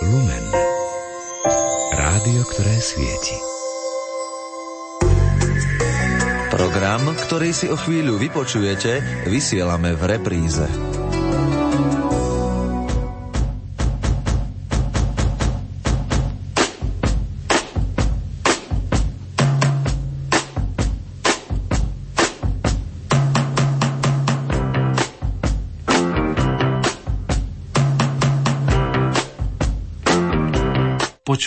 Lumen. Rádio, ktoré svieti. Program, ktorý si o chvíľu vypočujete, vysielame v repríze.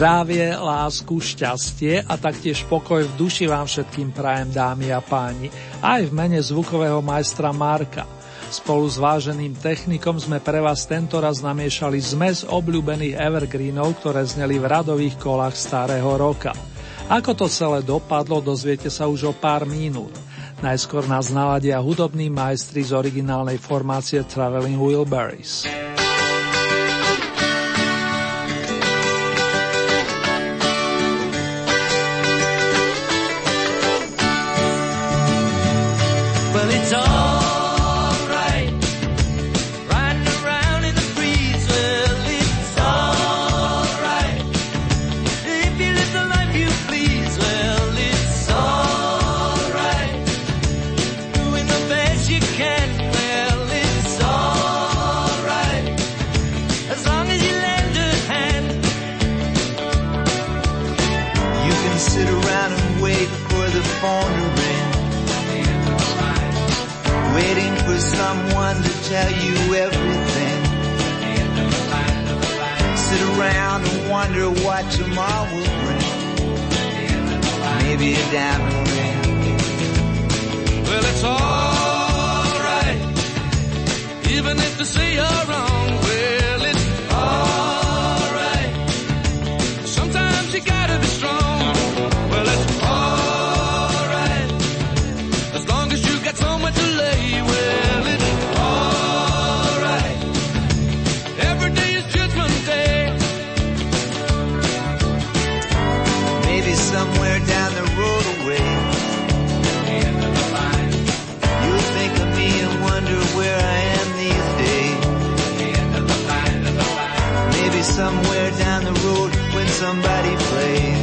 Zdravie, lásku, šťastie a taktiež pokoj v duši vám všetkým prajem dámy a páni, aj v mene zvukového majstra Marka. Spolu s váženým technikom sme pre vás tento raz namiešali zmes obľúbených evergreenov, ktoré zneli v radových kolách starého roka. Ako to celé dopadlo, dozviete sa už o pár minút. Najskôr nás naladia hudobní majstri z originálnej formácie Traveling Wilburys. Maybe somewhere down the road away. You'll think of me and wonder where I am these days. Maybe somewhere down the road when somebody plays.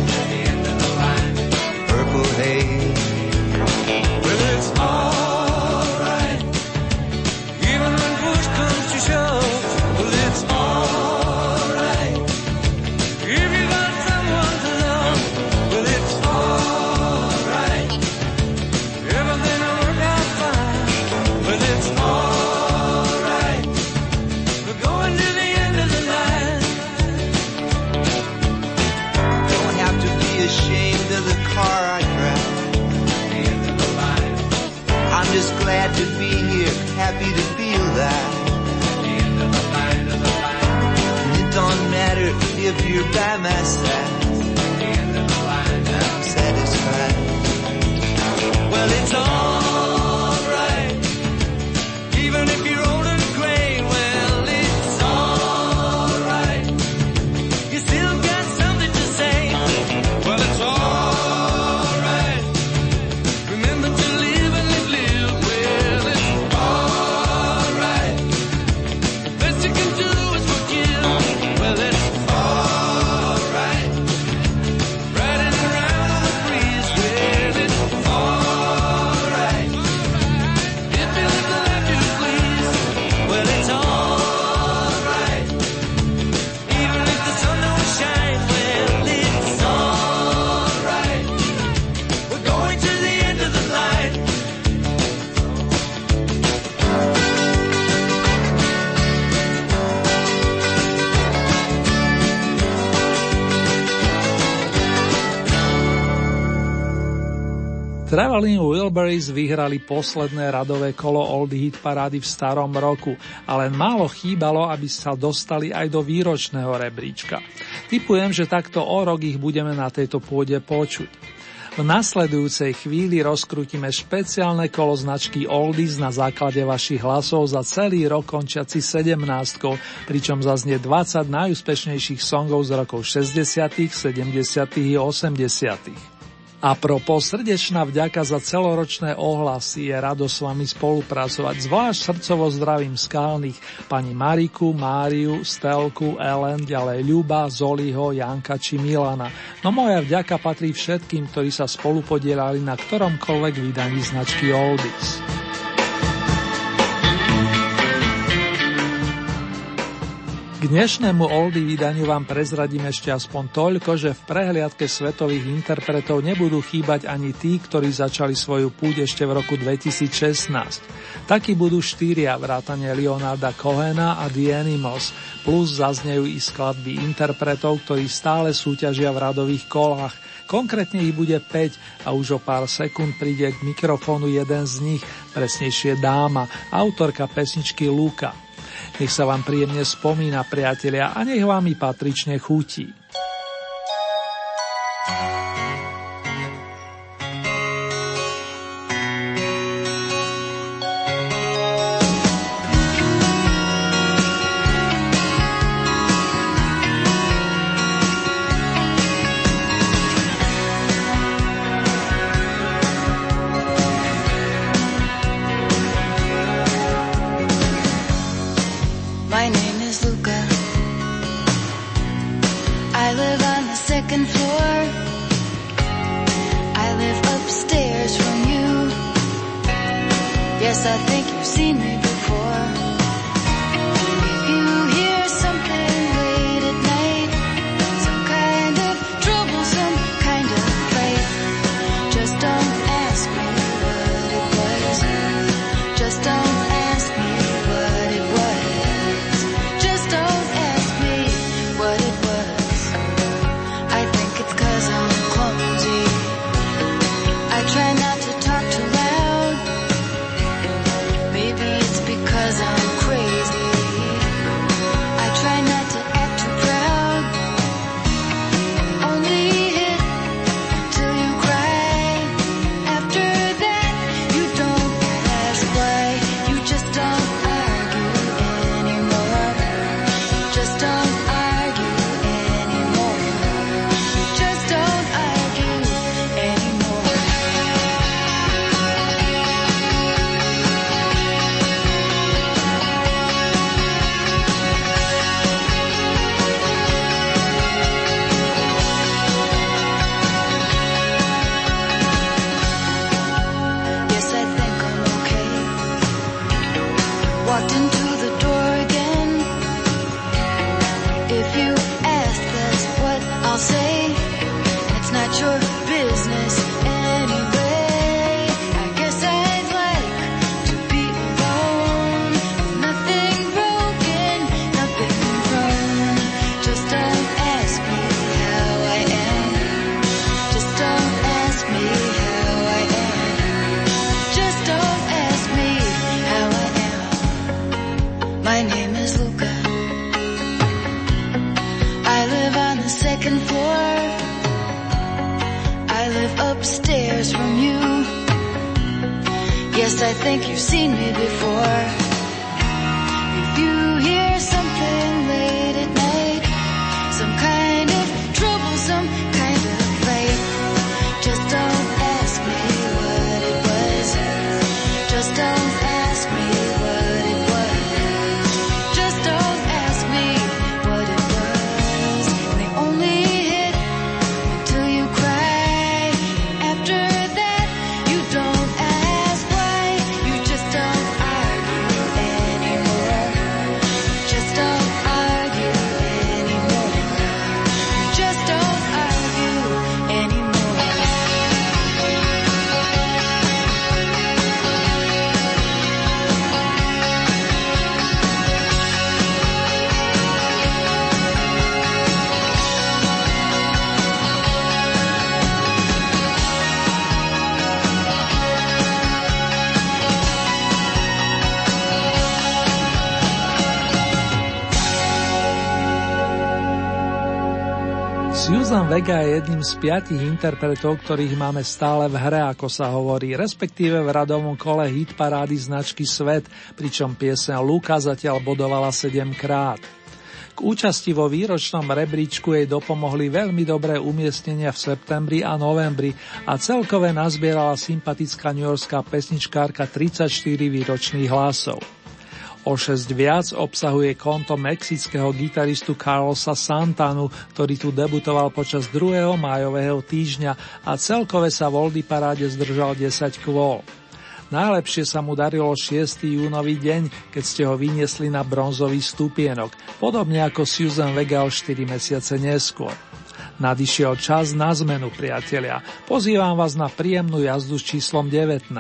Traveling Wilburys vyhrali posledné radové kolo Oldie Hit parády v starom roku, ale málo chýbalo, aby sa dostali aj do výročného rebríčka. Typujem, že takto o rok ich budeme na tejto pôde počuť. V nasledujúcej chvíli rozkrútime špeciálne kolo značky Oldies na základe vašich hlasov za celý rok končiaci 17, pričom zaznie 20 najúspešnejších songov z rokov 60., 70. i 80. A propo srdečná vďaka za celoročné ohlasy je rado s vami spolupracovať. Zvlášť srdcovo zdravím skálnych pani Mariku, Máriu, Stelku, Ellen, ďalej Ľuba, Zoliho, Janka či Milana. No moja vďaka patrí všetkým, ktorí sa spolupodielali na ktoromkoľvek vydaní značky Oldies. K dnešnému oldy vydaniu vám prezradím ešte aspoň toľko, že v prehliadke svetových interpretov nebudú chýbať ani tí, ktorí začali svoju púť ešte v roku 2016. Takí budú štyria vrátane Leonarda Cohena a The Animals, plus zaznejú i skladby interpretov, ktorí stále súťažia v radových kolách. Konkrétne ich bude 5 a už o pár sekúnd príde k mikrofónu jeden z nich, presnejšie dáma, autorka pesničky Luka. Nech sa vám príjemne spomína, priatelia, a nech vám i patrične chutí. Susan Vega je jedným z piatich interpretov, ktorých máme stále v hre, ako sa hovorí, respektíve v radovom kole hit parády značky Svet, pričom piesen Luka zatiaľ bodovala 7 krát. K účasti vo výročnom rebríčku jej dopomohli veľmi dobré umiestnenia v septembri a novembri a celkové nazbierala sympatická newyorská pesničkárka 34 výročných hlasov. O 6 viac obsahuje konto mexického gitaristu Carlosa Santanu, ktorý tu debutoval počas 2. májového týždňa a celkové sa v Oldy paráde zdržal 10 kvôl. Najlepšie sa mu darilo 6. júnový deň, keď ste ho vyniesli na bronzový stupienok, podobne ako Susan Vega o 4 mesiace neskôr. Nadišiel čas na zmenu, priatelia. Pozývam vás na príjemnú jazdu s číslom 19.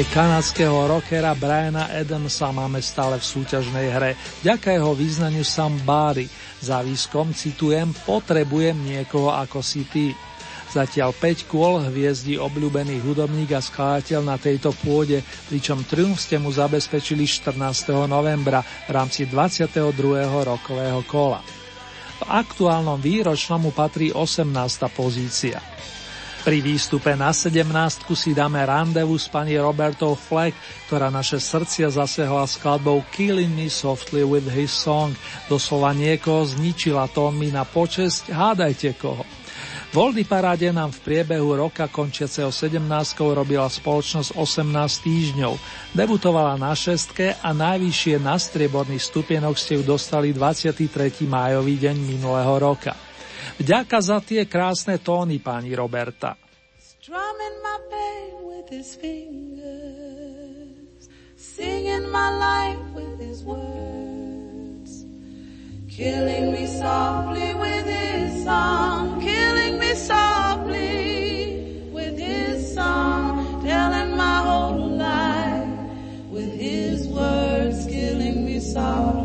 Aj kanadského rockera Briana Adamsa máme stále v súťažnej hre, ďaká jeho význaniu Somebody. výskom citujem, potrebujem niekoho ako si ty. Zatiaľ 5 kôl hviezdí obľúbený hudobník a skladateľ na tejto pôde, pričom triumf ste mu zabezpečili 14. novembra v rámci 22. rokového kola. V aktuálnom výročnom mu patrí 18. pozícia. Pri výstupe na 17 si dáme randevu s pani Robertou Fleck, ktorá naše srdcia zasehla skladbou Killing Me Softly with His Song. Doslova niekoho zničila tónmi na počesť, hádajte koho. Voldy paráde nám v priebehu roka končiaceho 17 robila spoločnosť 18 týždňov. Debutovala na šestke a najvyššie na strieborný stupienok ste ju dostali 23. májový deň minulého roka. Vďaka za tie krásne tóny, pani Roberta. Strumming my pain with his fingers, singing my life with his words, killing me softly with his song, killing me softly with his song, telling my whole life with his words, killing me softly.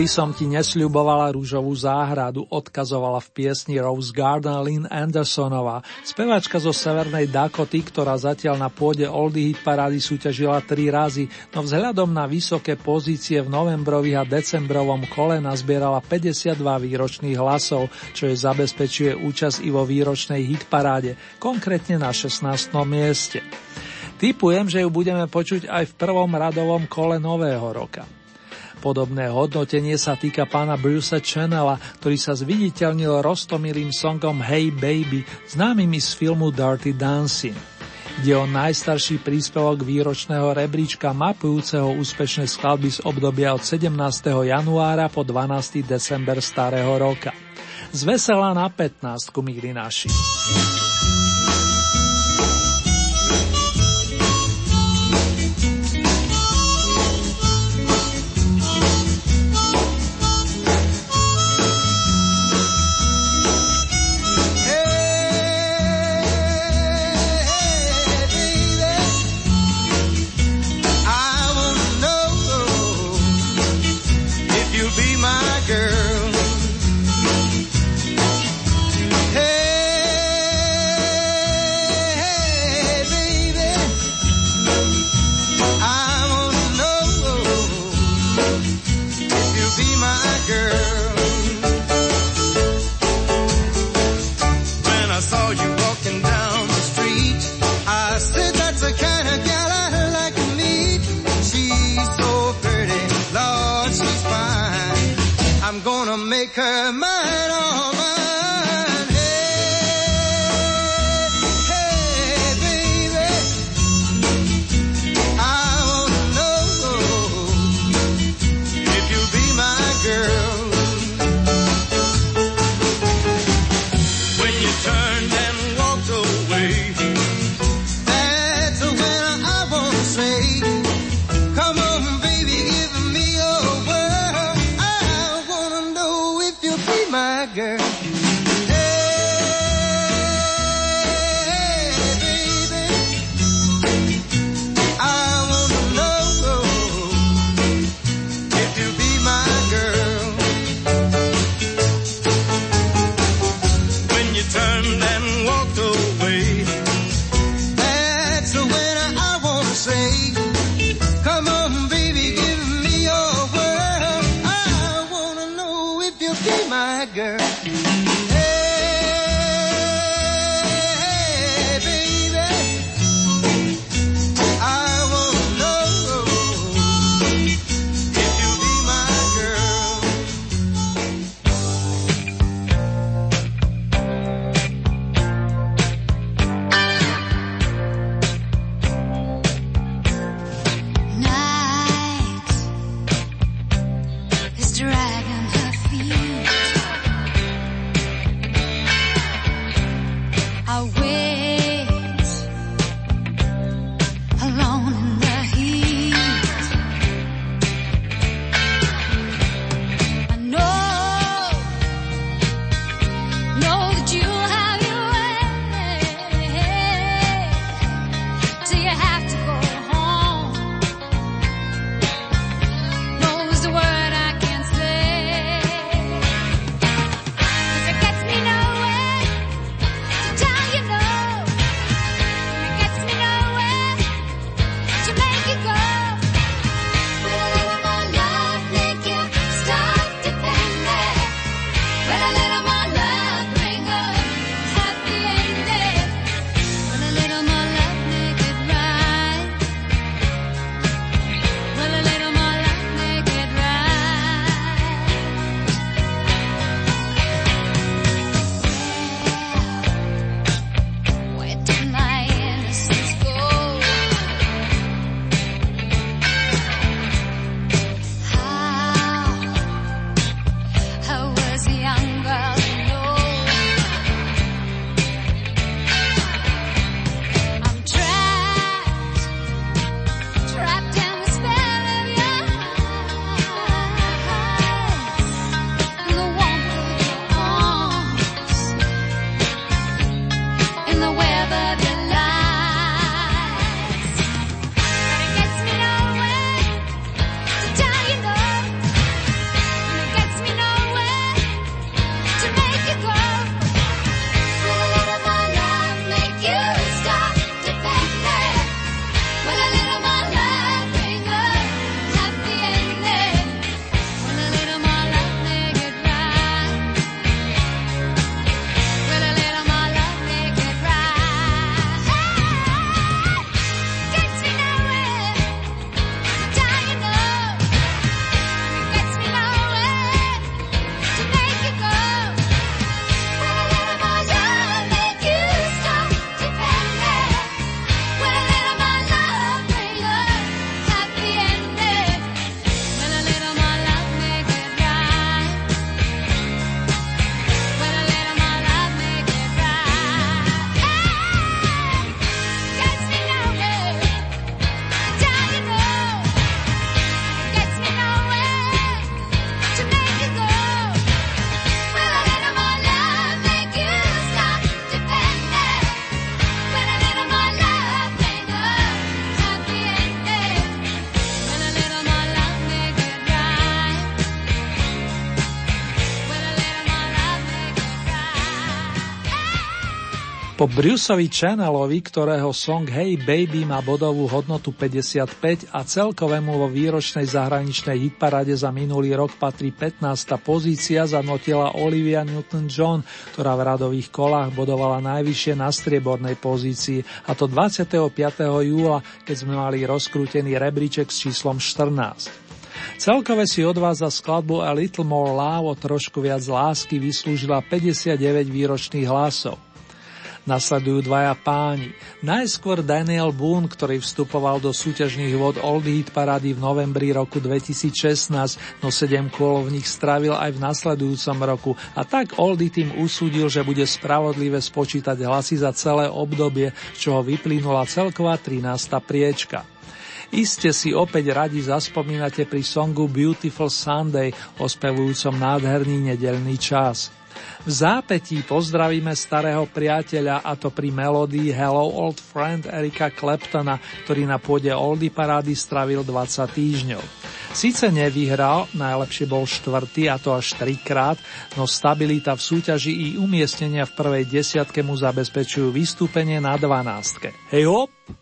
Nikdy som ti nesľubovala rúžovú záhradu, odkazovala v piesni Rose Garden Lynn Andersonová, spevačka zo Severnej Dakoty, ktorá zatiaľ na pôde Oldie Hit parády súťažila tri razy, no vzhľadom na vysoké pozície v novembrových a decembrovom kole nazbierala 52 výročných hlasov, čo jej zabezpečuje účasť i vo výročnej hitparáde, konkrétne na 16. mieste. Typujem, že ju budeme počuť aj v prvom radovom kole nového roka. Podobné hodnotenie sa týka pána Bruce Channela, ktorý sa zviditeľnil rostomilým songom Hey Baby, známymi z filmu Dirty Dancing. Ide o najstarší príspevok výročného rebríčka mapujúceho úspešné skladby z obdobia od 17. januára po 12. december starého roka. Z vesela na 15, milí naši. Bruceovi Channelovi, ktorého song Hey Baby má bodovú hodnotu 55 a celkovému vo výročnej zahraničnej hitparade za minulý rok patrí 15. pozícia, zanotila Olivia Newton-John, ktorá v radových kolách bodovala najvyššie na striebornej pozícii, a to 25. júla, keď sme mali rozkrútený rebríček s číslom 14. Celkové si od vás za skladbu A Little More Love o trošku viac lásky vyslúžila 59 výročných hlasov. Nasledujú dvaja páni. Najskôr Daniel Boone, ktorý vstupoval do súťažných vod Old Heat parády v novembri roku 2016, no 7 kôl v nich strávil aj v nasledujúcom roku a tak Oldie tým usúdil, že bude spravodlivé spočítať hlasy za celé obdobie, z čoho vyplynula celková 13. priečka. Iste si opäť radi zaspomínate pri songu Beautiful Sunday, ospevujúcom nádherný nedelný čas. V zápetí pozdravíme starého priateľa a to pri melódii Hello Old Friend Erika Claptona, ktorý na pôde Oldy parády stravil 20 týždňov. Sice nevyhral, najlepšie bol štvrtý a to až trikrát, no stabilita v súťaži i umiestnenia v prvej desiatke mu zabezpečujú vystúpenie na dvanástke. Hej hop!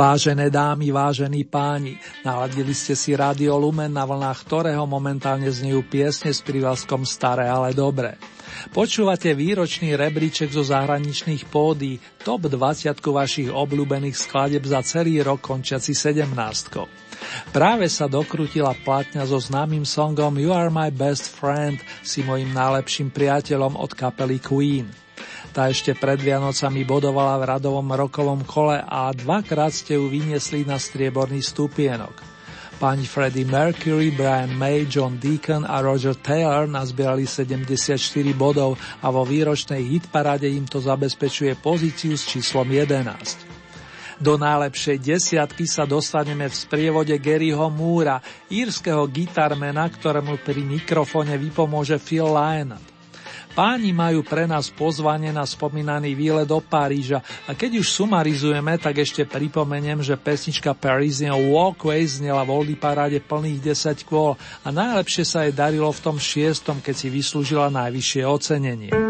Vážené dámy, vážení páni, naladili ste si Radio Lumen, na vlnách ktorého momentálne znejú piesne s privazkom Staré, ale dobré. Počúvate výročný rebríček zo zahraničných pódy, top 20 vašich obľúbených skladeb za celý rok končiaci 17. Práve sa dokrutila platňa so známym songom You are my best friend, si mojim najlepším priateľom od kapely Queen. Tá ešte pred Vianocami bodovala v radovom rokovom kole a dvakrát ste ju vyniesli na strieborný stupienok. Pani Freddie Mercury, Brian May, John Deacon a Roger Taylor nazbierali 74 bodov a vo výročnej hitparáde im to zabezpečuje pozíciu s číslom 11. Do najlepšej desiatky sa dostaneme v sprievode Garyho Moora, írskeho gitarmena, ktorému pri mikrofone vypomôže Phil Lynott. Páni majú pre nás pozvanie na spomínaný výlet do Paríža a keď už sumarizujeme, tak ešte pripomeniem, že pesnička Parisian Walkway znela v Oldy paráde plných 10 kôl a najlepšie sa jej darilo v tom šiestom, keď si vyslúžila najvyššie ocenenie.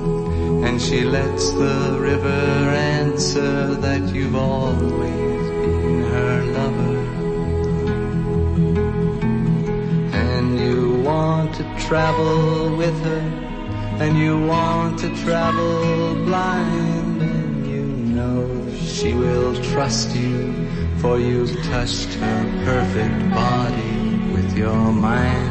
she lets the river answer that you've always been her lover. And you want to travel with her, and you want to travel blind, and you know that she will trust you, for you've touched her perfect body with your mind.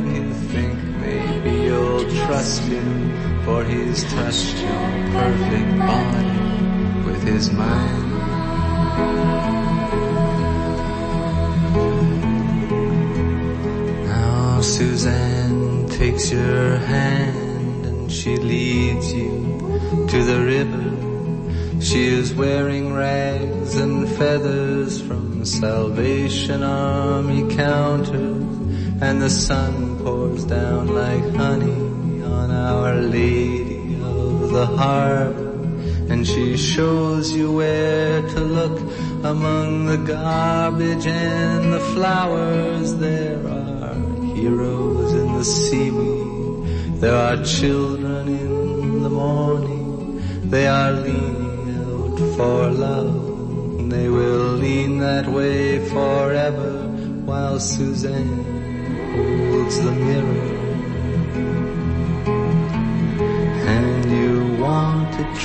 trust him, for he's touched your perfect body with his mind. Now Suzanne takes your hand and she leads you to the river. She is wearing rags and feathers from Salvation Army counters, and the sun pours down like honey on Our Lady of the Harbor. And she shows you where to look among the garbage and the flowers. There are heroes in the seaweed. There are children in the morning. They are leaning out for love. They will lean that way forever while Suzanne holds the mirror.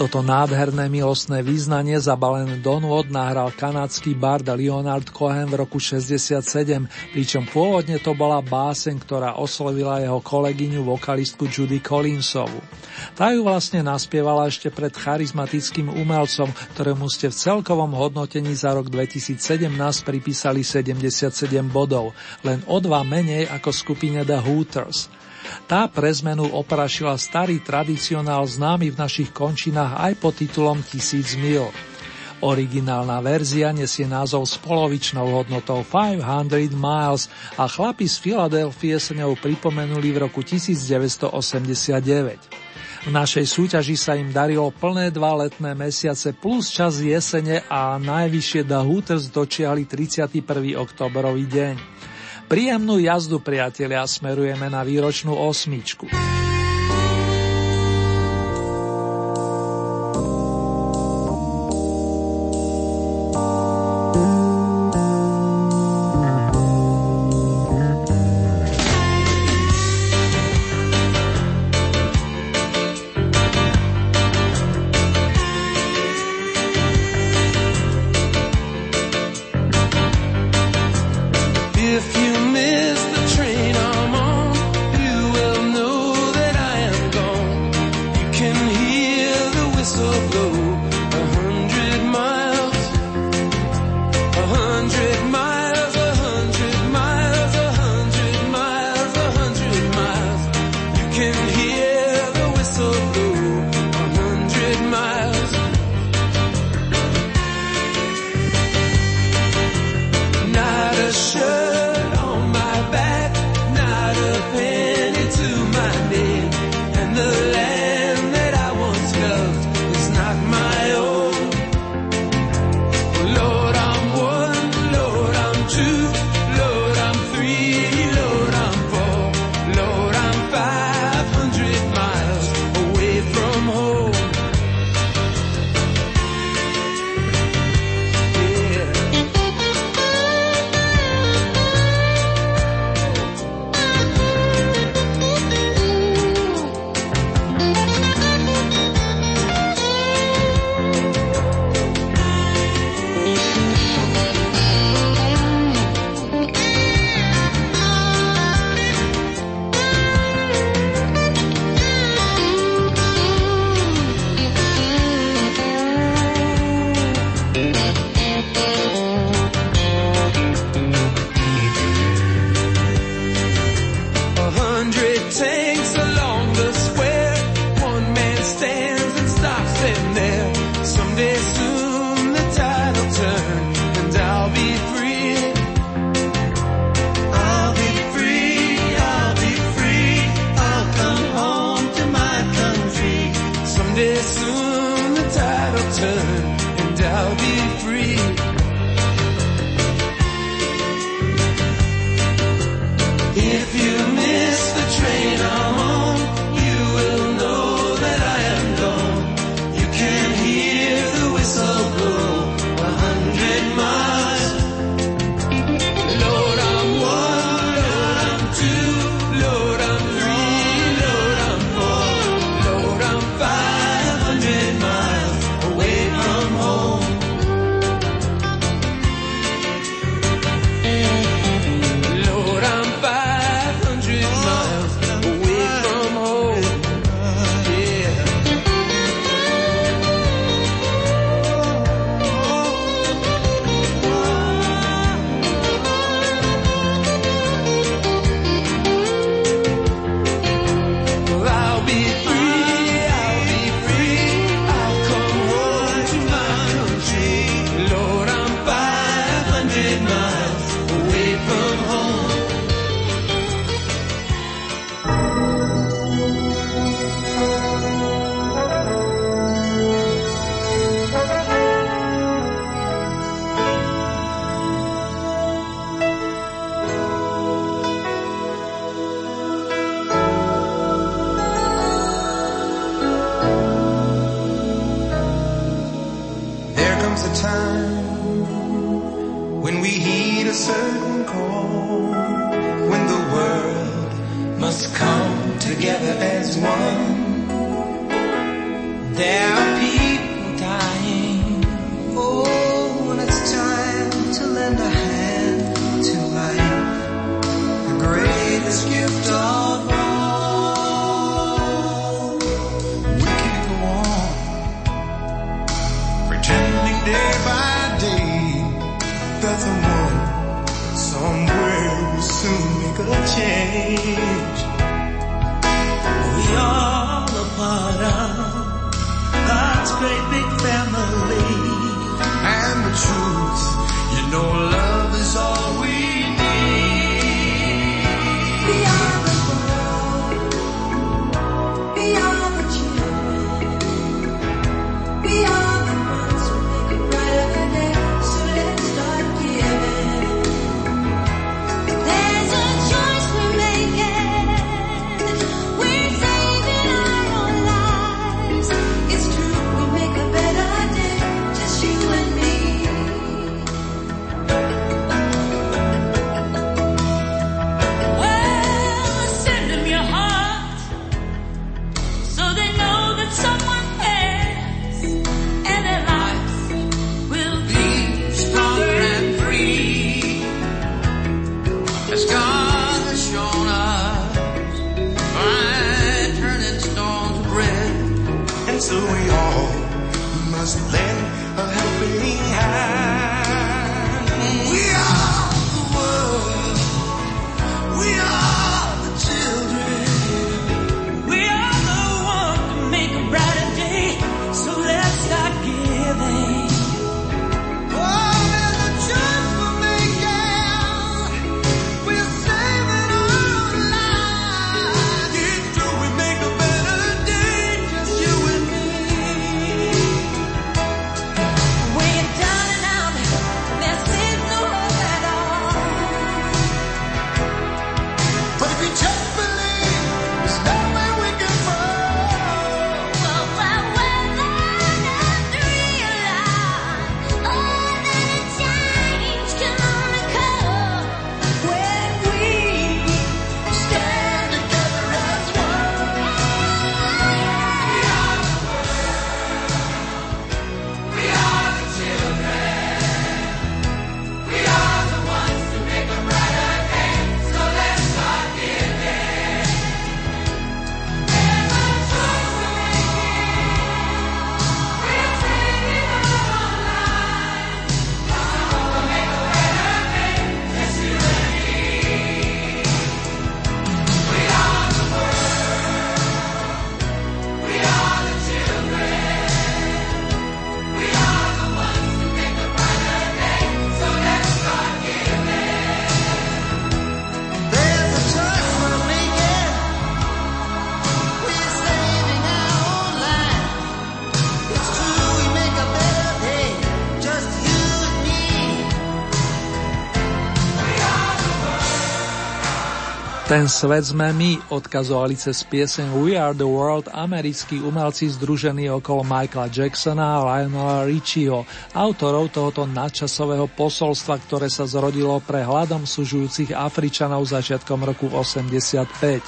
Toto nádherné milostné význanie zabalené do nôd nahral kanadský bard Leonard Cohen v roku 67, pričom pôvodne to bola báseň, ktorá oslovila jeho kolegyňu vokalistku Judy Collinsovu. Tá ju vlastne naspievala ešte pred charizmatickým umelcom, ktorému ste v celkovom hodnotení za rok 2017 pripísali 77 bodov, len o dva menej ako skupine The Hooters. Tá pre zmenu oprašila starý tradicionál známy v našich končinách aj pod titulom Tisíc mil. Originálna verzia nesie názov s polovičnou hodnotou 500 miles a chlapi z Filadelfie sa ňou pripomenuli v roku 1989. V našej súťaži sa im darilo plné dva letné mesiace plus čas jesene a najvyššie The Hooters dočiahli 31. oktobrový deň. Príjemnú jazdu, priatelia, smerujeme na výročnú osmičku. Ten svet sme my, odkazovali cez pieseň We Are the World americkí umelci združení okolo Michaela Jacksona a Lionela Richieho, autorov tohoto nadčasového posolstva, ktoré sa zrodilo pre hľadom sužujúcich Afričanov začiatkom roku 85.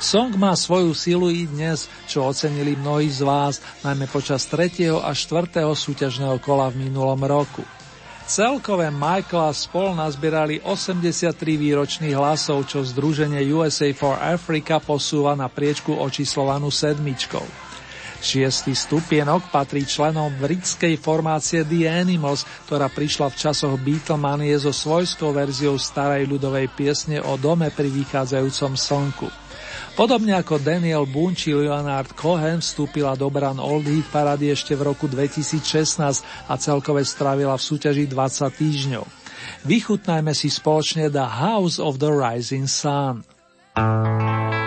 Song má svoju silu i dnes, čo ocenili mnohí z vás, najmä počas 3. a 4. súťažného kola v minulom roku. Celkové Michaela spol nazbierali 83 výročných hlasov, čo združenie USA for Africa posúva na priečku očíslovanú sedmičkou. Šiestý stupienok patrí členom britskej formácie The Animals, ktorá prišla v časoch Beatlemanie so svojskou verziou starej ľudovej piesne o dome pri vychádzajúcom slnku. Podobne ako Daniel Boone či Leonard Cohen vstúpila do bran Old Heat parady ešte v roku 2016 a celkové strávila v súťaži 20 týždňov. Vychutnajme si spoločne The House of the Rising Sun. to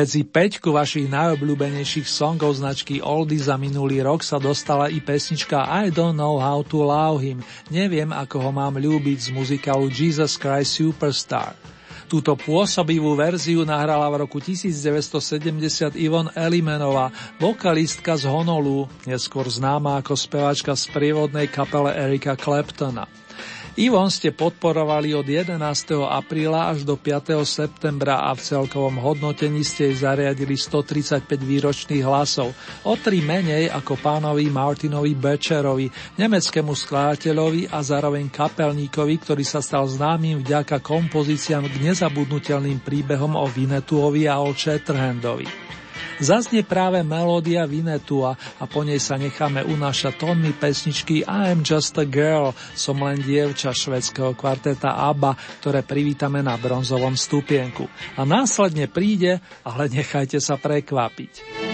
Medzi peťku vašich najobľúbenejších songov značky Oldy za minulý rok sa dostala i pesnička I don't know how to love him, neviem ako ho mám ľúbiť z muzikálu Jesus Christ Superstar. Túto pôsobivú verziu nahrala v roku 1970 Ivon Elimenová, vokalistka z Honolu, neskôr známa ako speváčka z prievodnej kapele Erika Claptona. Ivon ste podporovali od 11. apríla až do 5. septembra a v celkovom hodnotení ste jej zariadili 135 výročných hlasov, o tri menej ako pánovi Martinovi Becherovi, nemeckému skladateľovi a zároveň kapelníkovi, ktorý sa stal známym vďaka kompozíciám k nezabudnutelným príbehom o Vinetuovi a o Shatterhandovi. Zaznie práve melódia Vinetua a po nej sa necháme unášať tónmi pesničky I am just a girl, som len dievča švedského kvarteta ABBA, ktoré privítame na bronzovom stupienku. A následne príde, ale nechajte sa prekvapiť.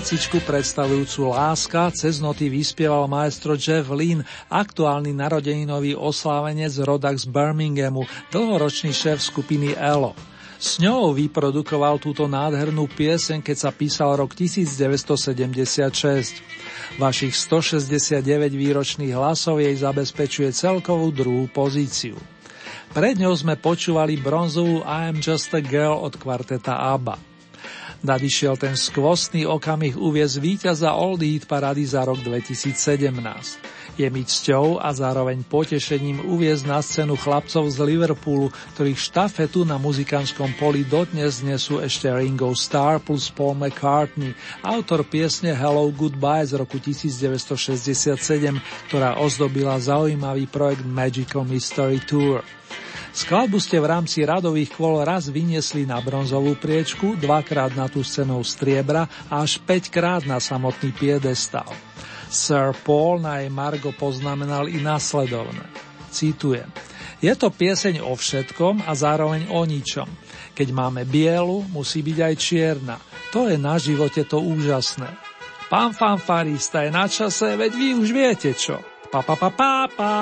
Vecičku predstavujúcu Láska cez noty vyspieval maestro Jeff Lynn, aktuálny narodeninový oslávenec rodak z Birminghamu, dlhoročný šéf skupiny ELO. S ňou vyprodukoval túto nádhernú pieseň, keď sa písal rok 1976. Vašich 169 výročných hlasov jej zabezpečuje celkovú druhú pozíciu. Pred ňou sme počúvali bronzovú I am just a girl od kvarteta ABBA. Nadišiel ten skvostný okamih uviez víťaza Old Heat parady za rok 2017. Je mi cťou a zároveň potešením uviezť na scénu chlapcov z Liverpoolu, ktorých štafetu na muzikánskom poli dodnes nesú ešte Ringo Starr plus Paul McCartney, autor piesne Hello Goodbye z roku 1967, ktorá ozdobila zaujímavý projekt Magical Mystery Tour. Skladbu ste v rámci radových kôl raz vyniesli na bronzovú priečku, dvakrát na tú scénou striebra a až 5 krát na samotný piedestal. Sir Paul na jej Margo poznamenal i následovné. Citujem. Je to pieseň o všetkom a zároveň o ničom. Keď máme bielu, musí byť aj čierna. To je na živote to úžasné. Pán fanfarista je na čase, veď vy už viete čo. Pa, pa, pa, pa, pa.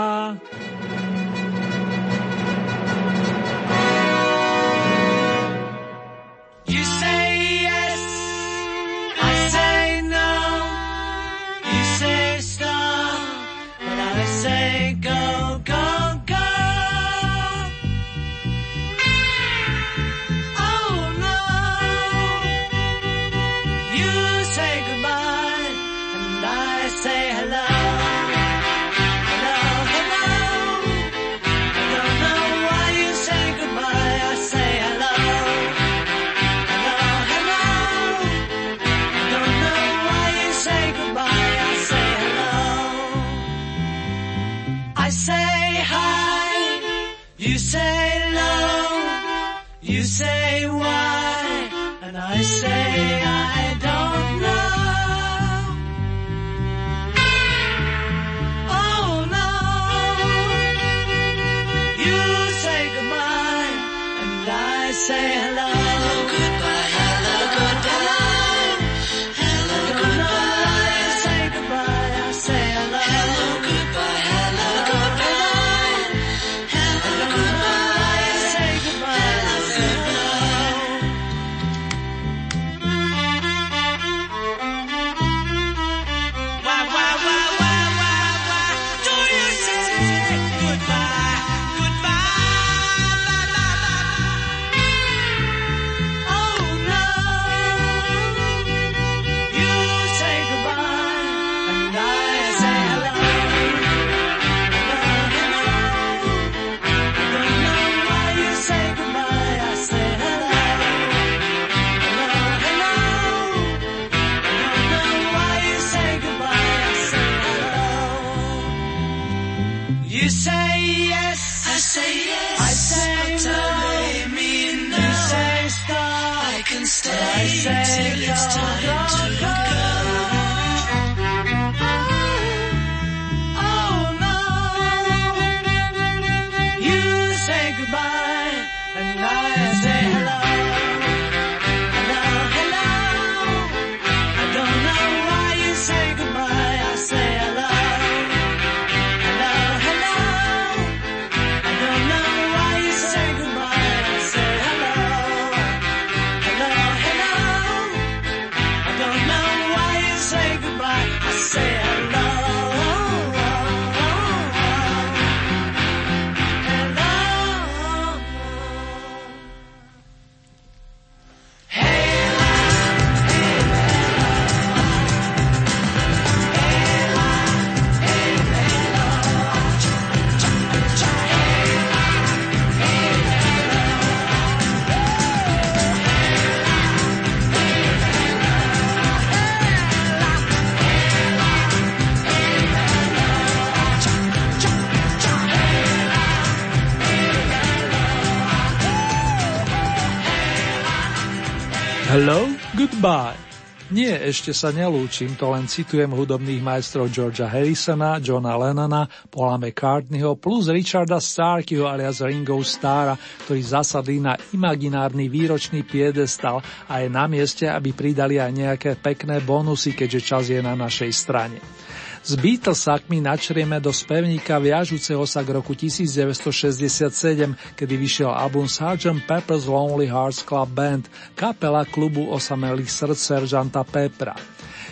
Ešte sa nelúčim, to len citujem hudobných majstrov Georgia Harrisona, Johna Lennona, Paula McCartneyho plus Richarda Starkyho alias Ringo Starra, ktorí zasadli na imaginárny výročný piedestal a je na mieste, aby pridali aj nejaké pekné bonusy, keďže čas je na našej strane. S Beatlesakmi načrieme do spevníka viažúceho sa k roku 1967, kedy vyšiel album Sgt. Pepper's Lonely Hearts Club Band, kapela klubu osamelých srdc seržanta Pepra.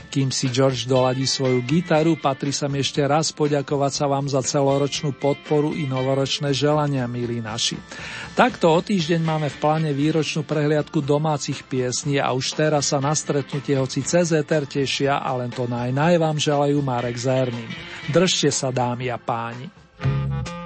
Kým si George doladí svoju gitaru, patrí sa mi ešte raz poďakovať sa vám za celoročnú podporu i novoročné želania, milí naši. Takto o týždeň máme v pláne výročnú prehliadku domácich piesní a už teraz sa na stretnutie hoci CZR tešia a len to naj, vám želajú Marek Zerným. Držte sa dámy a páni. We shall